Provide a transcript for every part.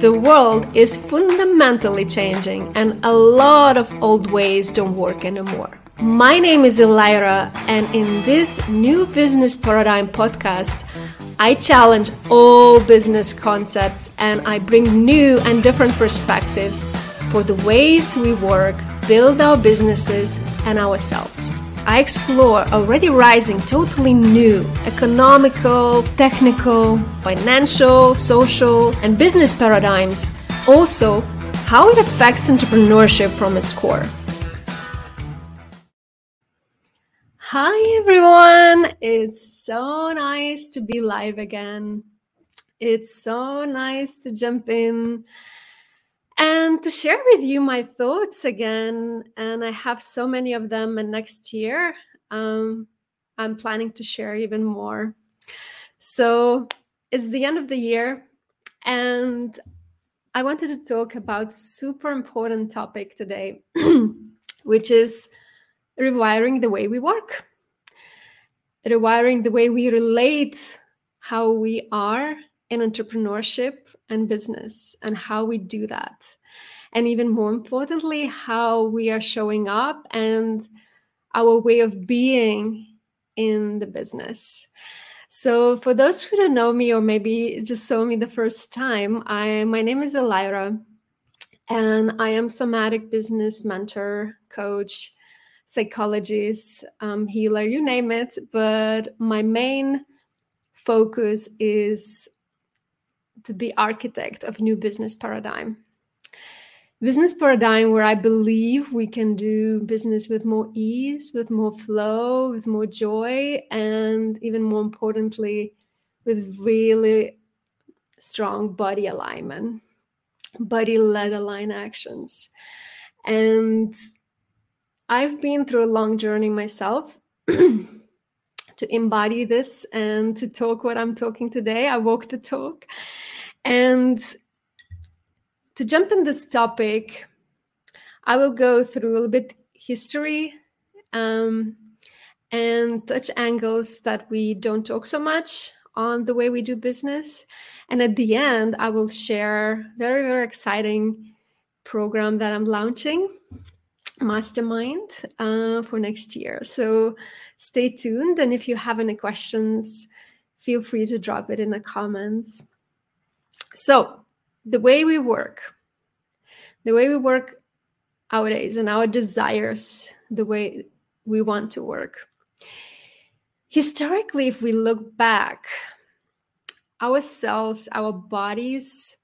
The world is fundamentally changing, and a lot of old ways don't work anymore. My name is Elira, and in this new business paradigm podcast, I challenge all business concepts and I bring new and different perspectives for the ways we work, build our businesses, and ourselves. I explore already rising totally new economical, technical, financial, social, and business paradigms. Also, how it affects entrepreneurship from its core. Hi everyone! It's so nice to be live again. It's so nice to jump in and to share with you my thoughts again. And I have so many of them. And next year, um, I'm planning to share even more. So it's the end of the year, and I wanted to talk about super important topic today, which is rewiring the way we work, rewiring the way we relate how we are in entrepreneurship and business and how we do that. And even more importantly, how we are showing up and our way of being in the business. So, for those who don't know me or maybe just saw me the first time, I my name is Elira, and I am somatic business mentor, coach, psychologist, um, healer, you name it. But my main focus is to be architect of new business paradigm. Business paradigm where i believe we can do business with more ease with more flow with more joy and even more importantly with really strong body alignment body led align actions. And i've been through a long journey myself to embody this and to talk what i'm talking today. I walk the talk. And to jump in this topic, I will go through a little bit history um, and touch angles that we don't talk so much on the way we do business. And at the end, I will share very, very exciting program that I'm launching, Mastermind, uh, for next year. So stay tuned. And if you have any questions, feel free to drop it in the comments. So, the way we work, the way we work nowadays, and our desires, the way we want to work. Historically, if we look back, our cells, our bodies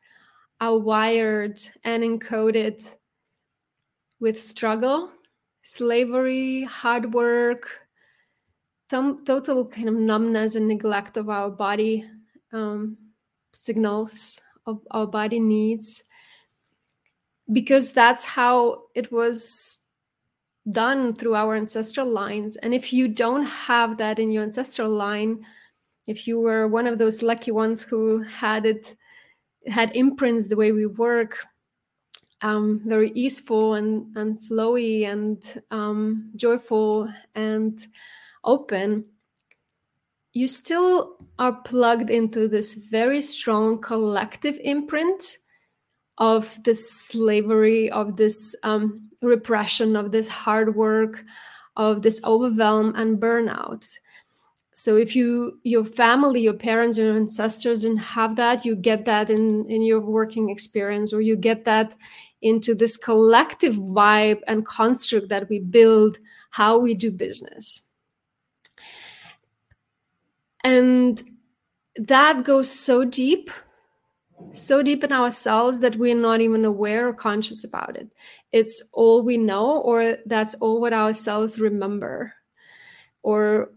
are wired and encoded with struggle, slavery, hard work, total kind of numbness and neglect of our body um, signals of our body needs. Because that's how it was done through our ancestral lines. And if you don't have that in your ancestral line if you were one of those lucky ones who had it had imprints the way we work um, very easeful and, and flowy and um, joyful and open you still are plugged into this very strong collective imprint of this slavery, of this um, repression, of this hard work, of this overwhelm and burnout. So if you, your family, your parents, your ancestors didn't have that, you get that in in your working experience, or you get that into this collective vibe and construct that we build how we do business. And that goes so deep, so deep in ourselves that we're not even aware or conscious about it. It's all we know, or that's all what ourselves remember or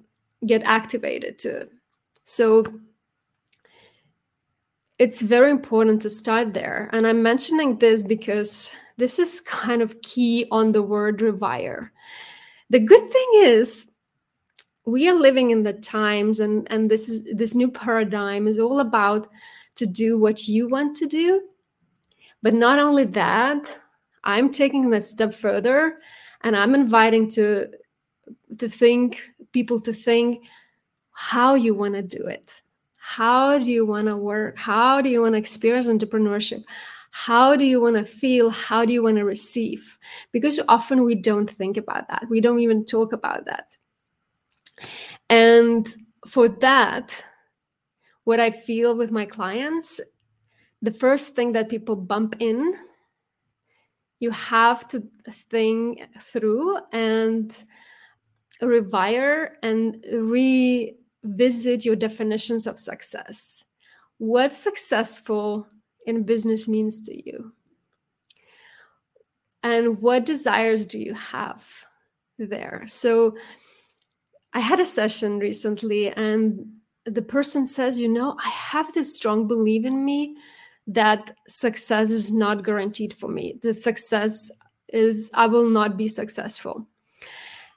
get activated to. So it's very important to start there. And I'm mentioning this because this is kind of key on the word rewire. The good thing is, we are living in the times and and this is this new paradigm is all about to do what you want to do but not only that i'm taking that step further and i'm inviting to to think people to think how you want to do it How do you want to work? How do you want to experience entrepreneurship? How do you want to feel? How do you want to receive? Because often we don't think about that. We don't even talk about that. And for that, what I feel with my clients, the first thing that people bump in, you have to think through and revire and revisit your definitions of success. What successful in business means to you? And what desires do you have there? So, I had a session recently, and the person says, You know, I have this strong belief in me that success is not guaranteed for me. The success is, I will not be successful.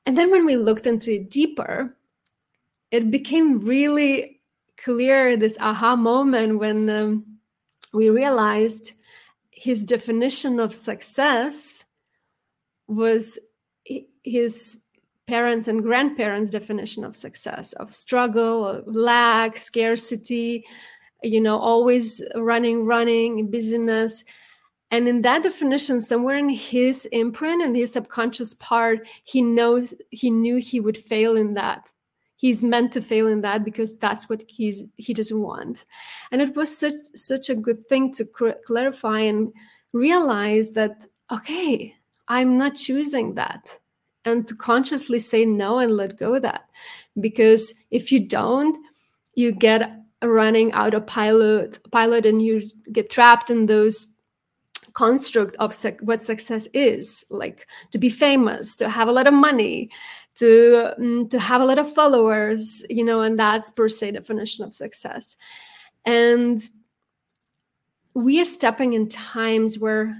And then when we looked into it deeper, it became really clear this aha moment when um, we realized his definition of success was his parents and grandparents definition of success of struggle of lack scarcity you know always running running busyness and in that definition somewhere in his imprint and his subconscious part he knows he knew he would fail in that. He's meant to fail in that because that's what he's he doesn't want. And it was such such a good thing to clarify and realize that okay i'm not choosing that. And to consciously say no and let go that. Because if you don't you get running out of pilot pilot and you get trapped in those construct of what success is. Like to be famous to have a lot of money to um, to have a lot of followers you know and that's per se definition of success. And we are stepping in times where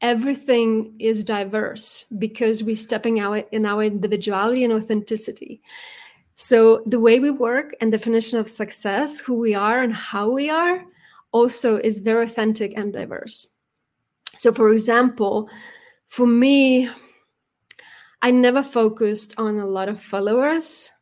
everything is diverse because we're stepping out in our individuality and authenticity. So the way we work and definition of success who we are and how we are also is very authentic and diverse so for example for me I never focused on a lot of followers,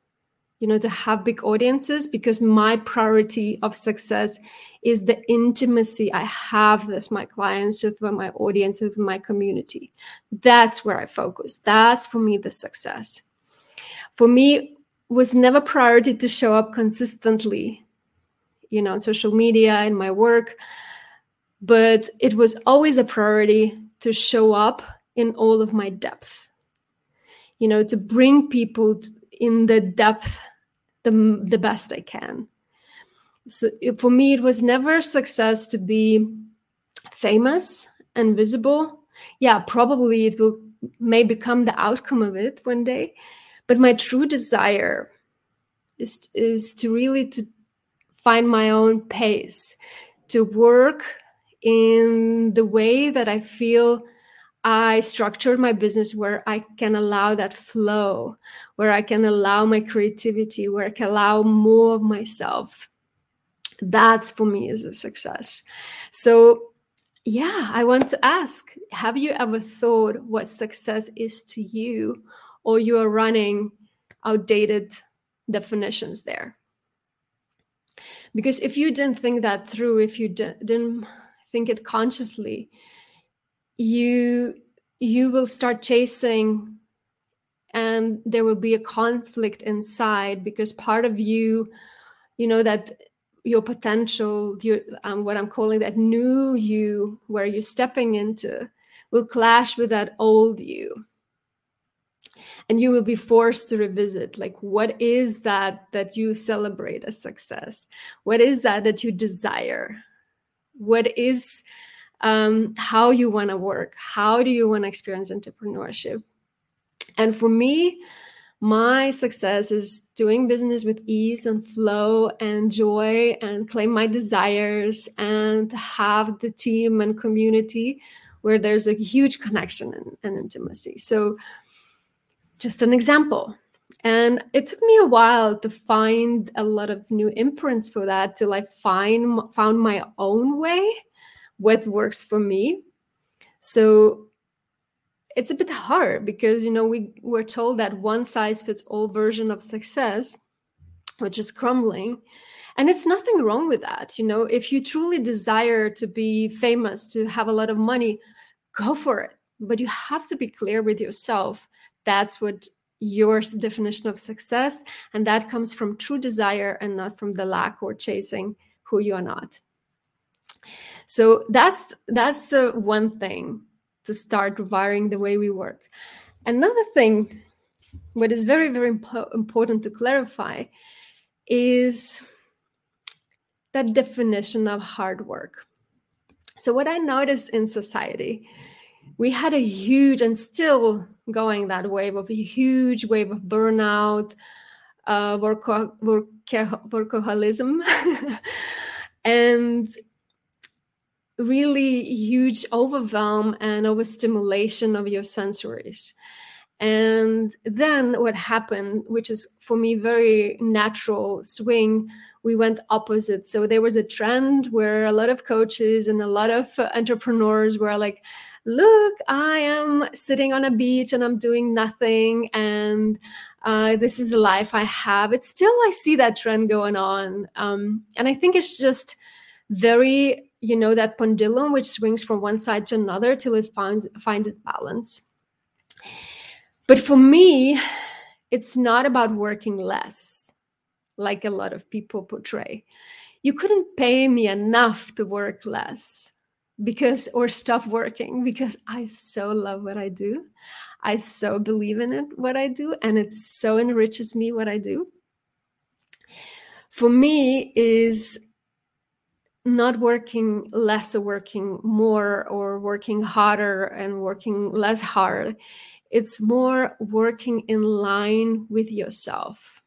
you know, to have big audiences because my priority of success is the intimacy I have with my clients, with my audience, with my community. That's where I focus. That's for me the success. For me, was never priority to show up consistently, you know, on social media and my work, but it was always a priority to show up in all of my depth. You know to bring people in the depth the, the best i can. So for me it was never success to be famous and visible. Yeah probably it will may become the outcome of it one day but my true desire is is to really to find my own pace to work in the way that i feel I structure my business where I can allow that flow, where I can allow my creativity, where I can allow more of myself. That's for me is a success. So, yeah, I want to ask Have you ever thought what success is to you, or you are running outdated definitions there? Because if you didn't think that through, if you didn't think it consciously, you you will start chasing and there will be a conflict inside because part of you you know that your potential your um, what i'm calling that new you where you're stepping into will clash with that old you. And you will be forced to revisit like what is that that you celebrate as success? What is that that you desire what is um, how you want to work how do you want to experience entrepreneurship? And for me my success is doing business with ease and flow and joy and claim my desires and have the team and community where there's a huge connection and, and intimacy. So just an example and it took me a while to find a lot of new imprints for that till i find found my own way what works for me. So it's a bit hard because you know we were told that one size fits all version of success which is crumbling. And it's nothing wrong with that you know. If you truly desire to be famous to have a lot of money go for it. But you have to be clear with yourself. That's what your definition of success and that comes from true desire and not from the lack or chasing who you are not. So that's that's the one thing to start wiring the way we work. Another thing what is very very impo- important to clarify is that definition of hard work. So what i notice in society we had a huge and still going that wave of a huge wave of burnout, uh, worko- workaholism, and really huge overwhelm and overstimulation of your sensories. And then what happened, which is for me very natural swing, we went opposite. So there was a trend where a lot of coaches and a lot of entrepreneurs were like, look, I am sitting on a beach and I'm doing nothing. And uh, this is the life I have. It's still, I see that trend going on. Um, and I think it's just very, you know, that pendulum which swings from one side to another till it finds, finds its balance. But for me, it's not about working less, like a lot of people portray. You couldn't pay me enough to work less because or stop working because I so love what I do. I so believe in it what I do and it so enriches me what I do. For me is not working less or working more or working harder and working less hard. It's more working in line with yourself,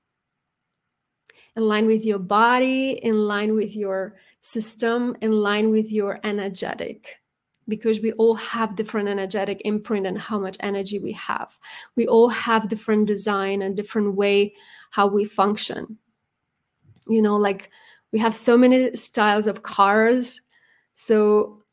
in line with your body, in line with your system in line with your energetic because we all have different energetic imprint and how much energy we have. We all have different design and different way how we function. You know like we have so many styles of cars so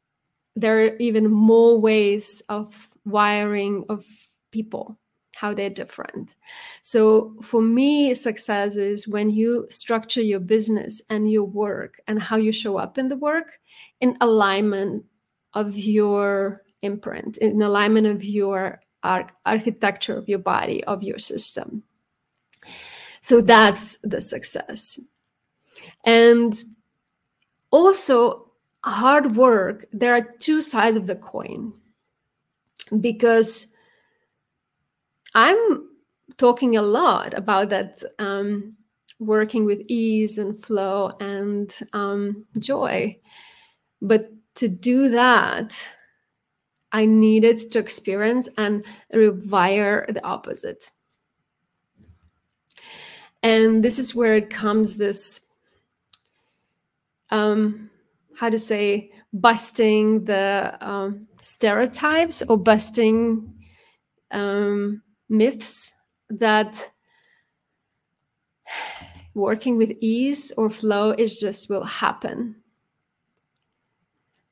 there are even more ways of wiring of people how they're different. So for me, success is when you structure your business and your work and how you show up in the work in alignment of your imprint, in alignment of your ar- architecture of your body, of your system. So that's the success. And also, hard work, there are two sides of the coin because I'm talking a lot about that um, working with ease and flow and um, joy. But to do that, I needed to experience and rewire the opposite. And this is where it comes this, um, how to say, busting the um, stereotypes or busting um, myths that working with ease or flow is just will happen.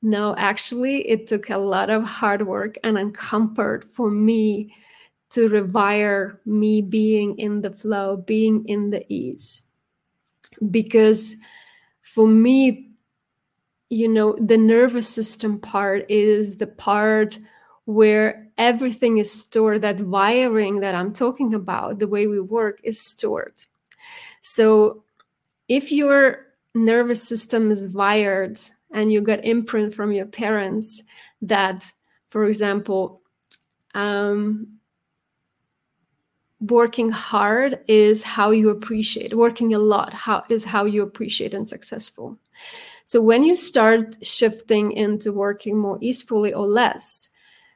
No, actually, it took a lot of hard work and uncomfort for me to rewire me being in the flow, being in the ease. Because for me, you know, the nervous system part is the part where everything is stored that wiring that i'm talking about the way we work is stored. So if your nervous system is wired and you got imprint from your parents that for example um, working hard is how you appreciate working a lot how is how you appreciate and successful. So when you start shifting into working more easefully or less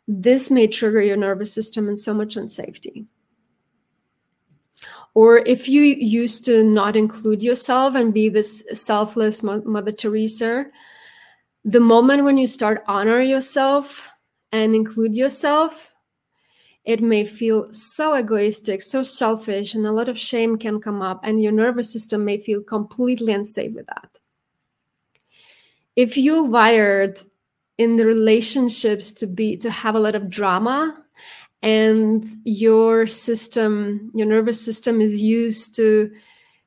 this may trigger your nervous system and so much unsafety. Or if you used to not include yourself and be this selfless Mother Teresa, the moment when you start honor yourself and include yourself, it may feel so egoistic, so selfish, and a lot of shame can come up, and your nervous system may feel completely unsafe with that. If you're wired in the relationships to be to have a lot of drama and your system your nervous system is used to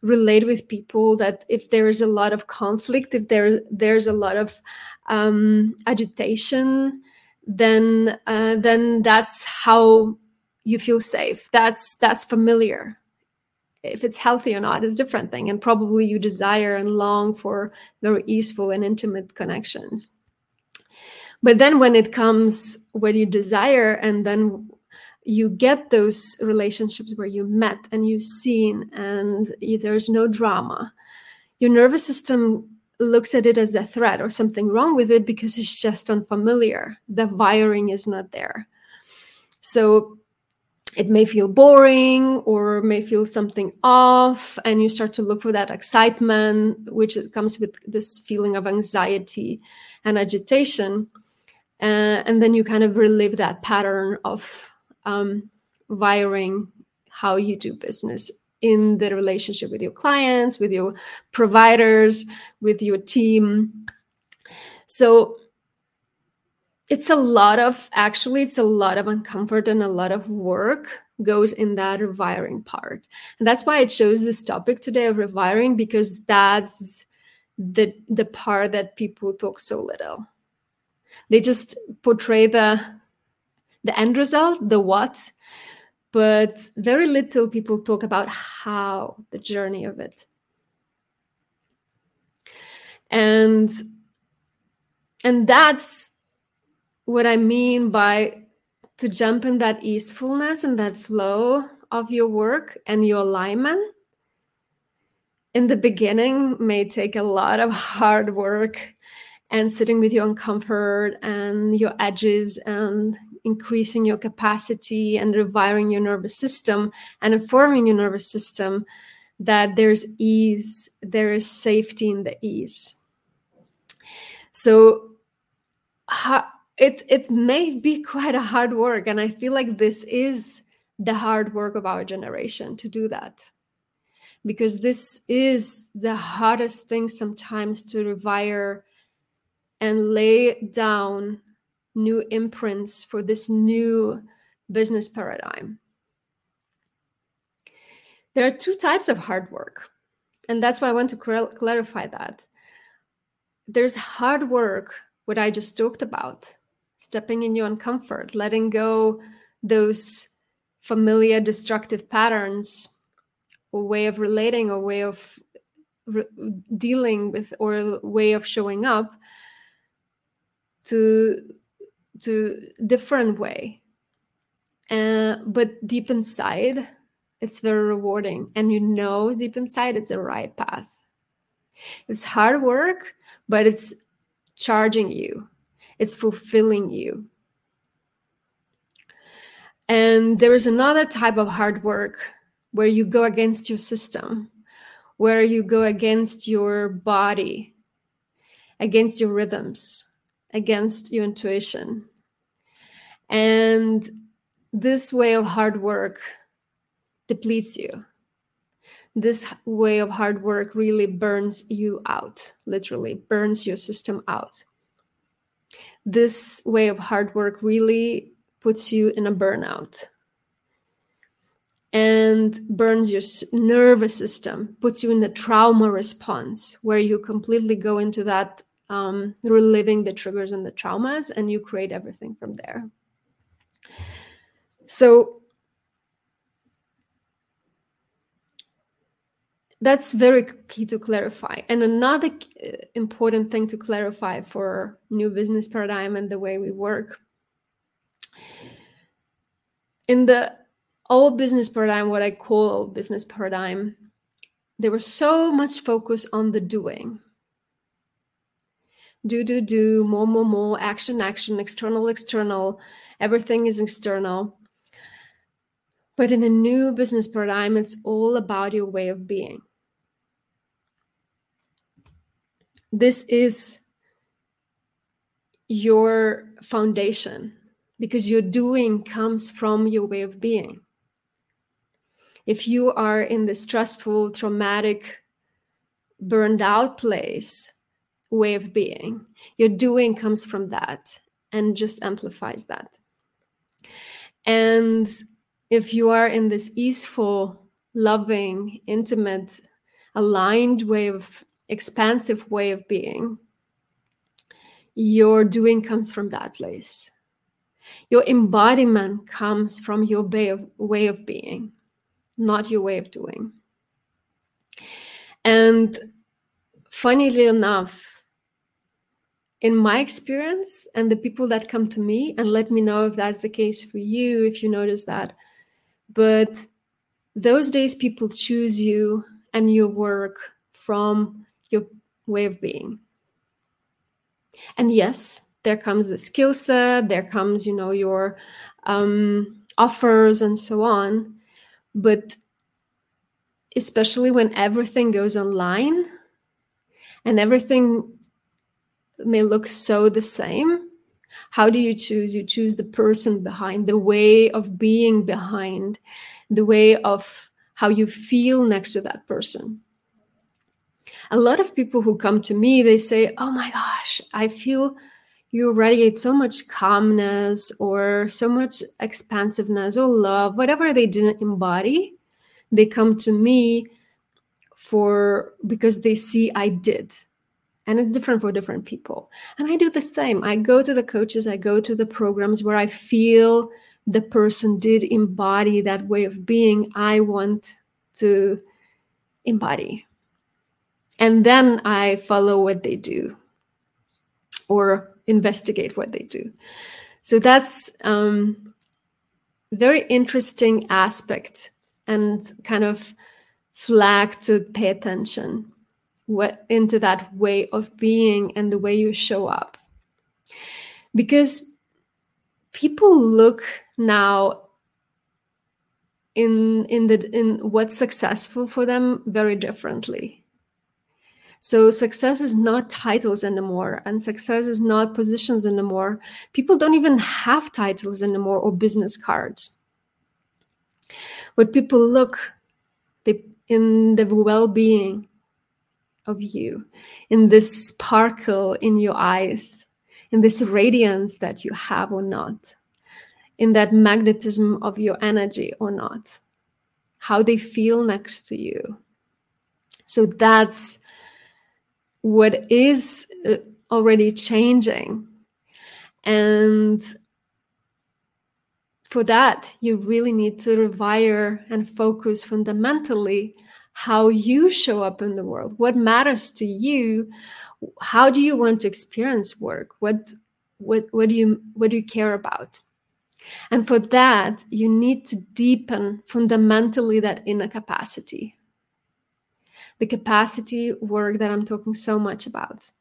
relate with people that if there is a lot of conflict if there there's a lot of um, agitation then uh, then that's how you feel safe. That's that's familiar. If it's healthy or not is different thing and probably you desire and long for very easeful and intimate connections but then when it comes where you desire and then you get those relationships where you met and you've seen and there's no drama your nervous system looks at it as a threat or something wrong with it because it's just unfamiliar. The wiring is not there. So it may feel boring or may feel something off and you start to look for that excitement which comes with this feeling of anxiety and agitation uh, and then you kind of relive that pattern of um, wiring how you do business in the relationship with your clients with your providers with your team. So it's a lot of actually it's a lot of uncomfort and a lot of work goes in that rewiring part. And that's why i chose this topic today of rewiring because that's the the part that people talk so little they just portray the the end result the what but very little people talk about how the journey of it. And and that's what I mean by to jump in that easefulness and that flow of your work and your alignment in the beginning may take a lot of hard work and sitting with your uncomfort and your edges and increasing your capacity and rewiring your nervous system and informing your nervous system that there's ease, there is safety in the ease. So, it it may be quite a hard work and i feel like this is the hard work of our generation to do that because this is the hardest thing sometimes to rewire and lay down new imprints for this new business paradigm. There are two types of hard work and that's why i want to clarify that. There's hard work what i just talked about stepping in your uncomfort, letting go those familiar destructive patterns or way of relating or way of re- dealing with or a way of showing up to to different way. Uh, but deep inside it's very rewarding. And you know deep inside it's the right path. It's hard work but it's charging you. It's fulfilling you. And there is another type of hard work where you go against your system, where you go against your body, against your rhythms, against your intuition. And this way of hard work depletes you. This way of hard work really burns you out, literally, burns your system out this way of hard work really puts you in a burnout and burns your nervous system, puts you in the trauma response, where you completely go into that um, reliving the triggers and the traumas, and you create everything from there. So, that's very key to clarify. And another uh, important thing to clarify for new business paradigm and the way we work. In the old business paradigm, what I call old business paradigm, there was so much focus on the doing. Do, do, do, more, more, more, action, action, external, external, everything is external. But in a new business paradigm, it's all about your way of being. This is your foundation because your doing comes from your way of being. If you are in the stressful, traumatic, burned out place, way of being, your doing comes from that and just amplifies that. And if you are in this easeful, loving, intimate, aligned way of expansive way of being your doing comes from that place. Your embodiment comes from your way of, way of being not your way of doing. And funnily enough in my experience and the people that come to me and let me know if that's the case for you if you notice that. But those days people choose you and your work from your way of being. And yes there comes the skill set there comes you know your um, offers and so on. But especially when everything goes online and everything may look so the same. How do you choose? You choose the person behind the way of being behind the way of how you feel next to that person. A lot of people who come to me they say oh my gosh i feel you radiate so much calmness or so much expansiveness or love whatever they didn't embody they come to me for because they see i did and it's different for different people. And i do the same. I go to the coaches i go to the programs where i feel the person did embody that way of being i want to embody. And then i follow what they do or investigate what they do. So that's um very interesting aspect and kind of flag to pay attention what into that way of being and the way you show up. Because people look now in in the in what's successful for them very differently. So success is not titles anymore and success is not positions anymore. People don't even have titles anymore or business cards. What people look they in the well-being of you, in this sparkle in your eyes, in this radiance that you have or not, in that magnetism of your energy or not, how they feel next to you. So that's what is uh, already changing. And for that, you really need to rewire and focus fundamentally how you show up in the world. What matters to you how do you want to experience work? What what what do you what do you care about? And for that you need to deepen fundamentally that inner capacity. The capacity work that i'm talking so much about.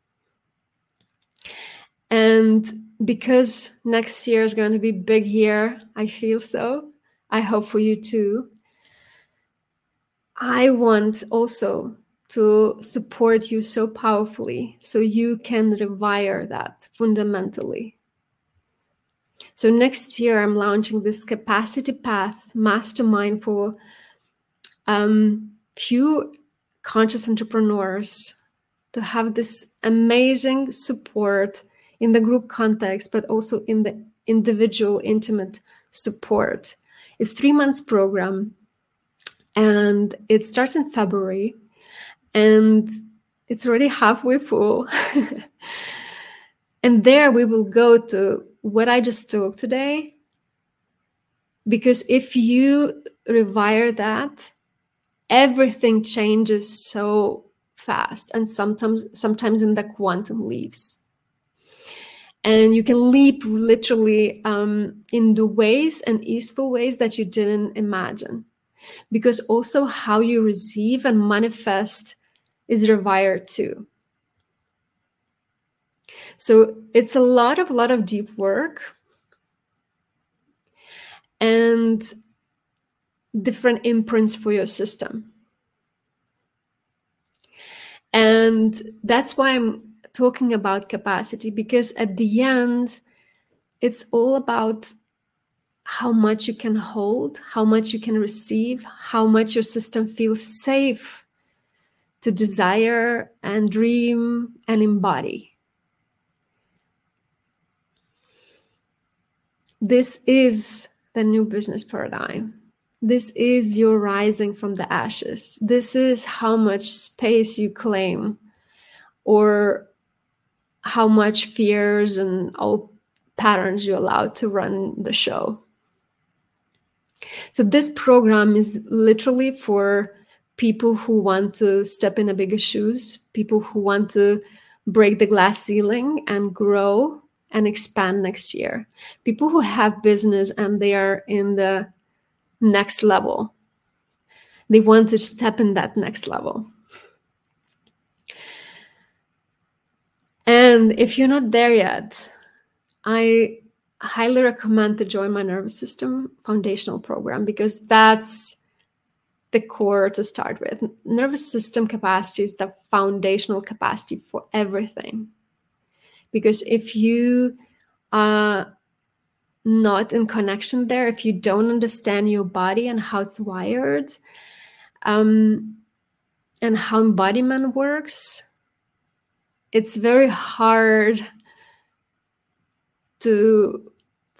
And because next year is going to be big year i feel so. I hope for you too I want also to support you so powerfully so you can rewire that fundamentally. So, next year, I'm launching this capacity path mastermind for um, few conscious entrepreneurs to have this amazing support in the group context, but also in the individual, intimate support. It's three months program and it starts in February and it's already halfway full. and there we will go to what I just talked today. Because if you revire that, everything changes so fast and sometimes sometimes in the quantum leaps and you can leap literally um, in the ways and easeful ways that you didn't imagine because also how you receive and manifest is rewired too. So it's a lot of lot of deep work and different imprints for your system. And that's why I'm talking about capacity because at the end, it's all about how much you can hold, how much you can receive, how much your system feels safe to desire and dream and embody. This is the new business paradigm. This is your rising from the ashes. This is how much space you claim, or how much fears and old patterns you allow to run the show. So, this program is literally for people who want to step in a bigger shoes, people who want to break the glass ceiling and grow and expand next year, people who have business and they are in the next level. They want to step in that next level. And if you're not there yet, I highly recommend to join my nervous system foundational program because that's the core to start with. Nervous system capacity is the foundational capacity for everything. Because if you are not in connection there, if you don't understand your body and how it's wired, um, and how embodiment works, it's very hard to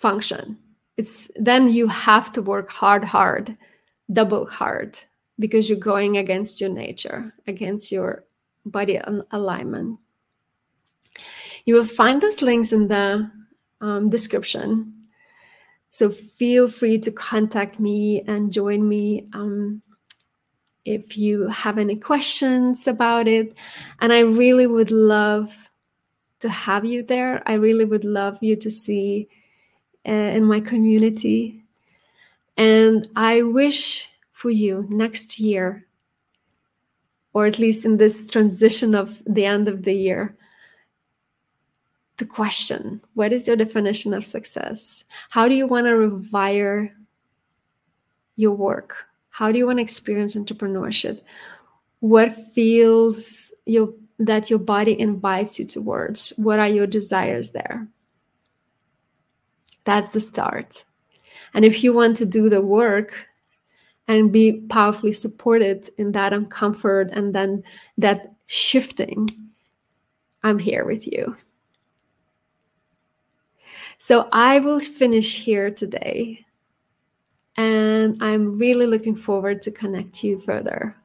function. It's then you have to work hard, hard double hard because you're going against your nature, against your body alignment. You will find those links in the um, description. So feel free to contact me and join me um, if you have any questions about it. And I really would love to have you there. I really would love you to see uh, in my community and I wish for you next year, or at least in this transition of the end of the year, to question what is your definition of success? How do you want to rewire your work? How do you want to experience entrepreneurship? What feels your that your body invites you towards? What are your desires there? That's the start. And if you want to do the work and be powerfully supported in that uncomfort and then that shifting, I'm here with you. So I will finish here today. And I'm really looking forward to connect you further.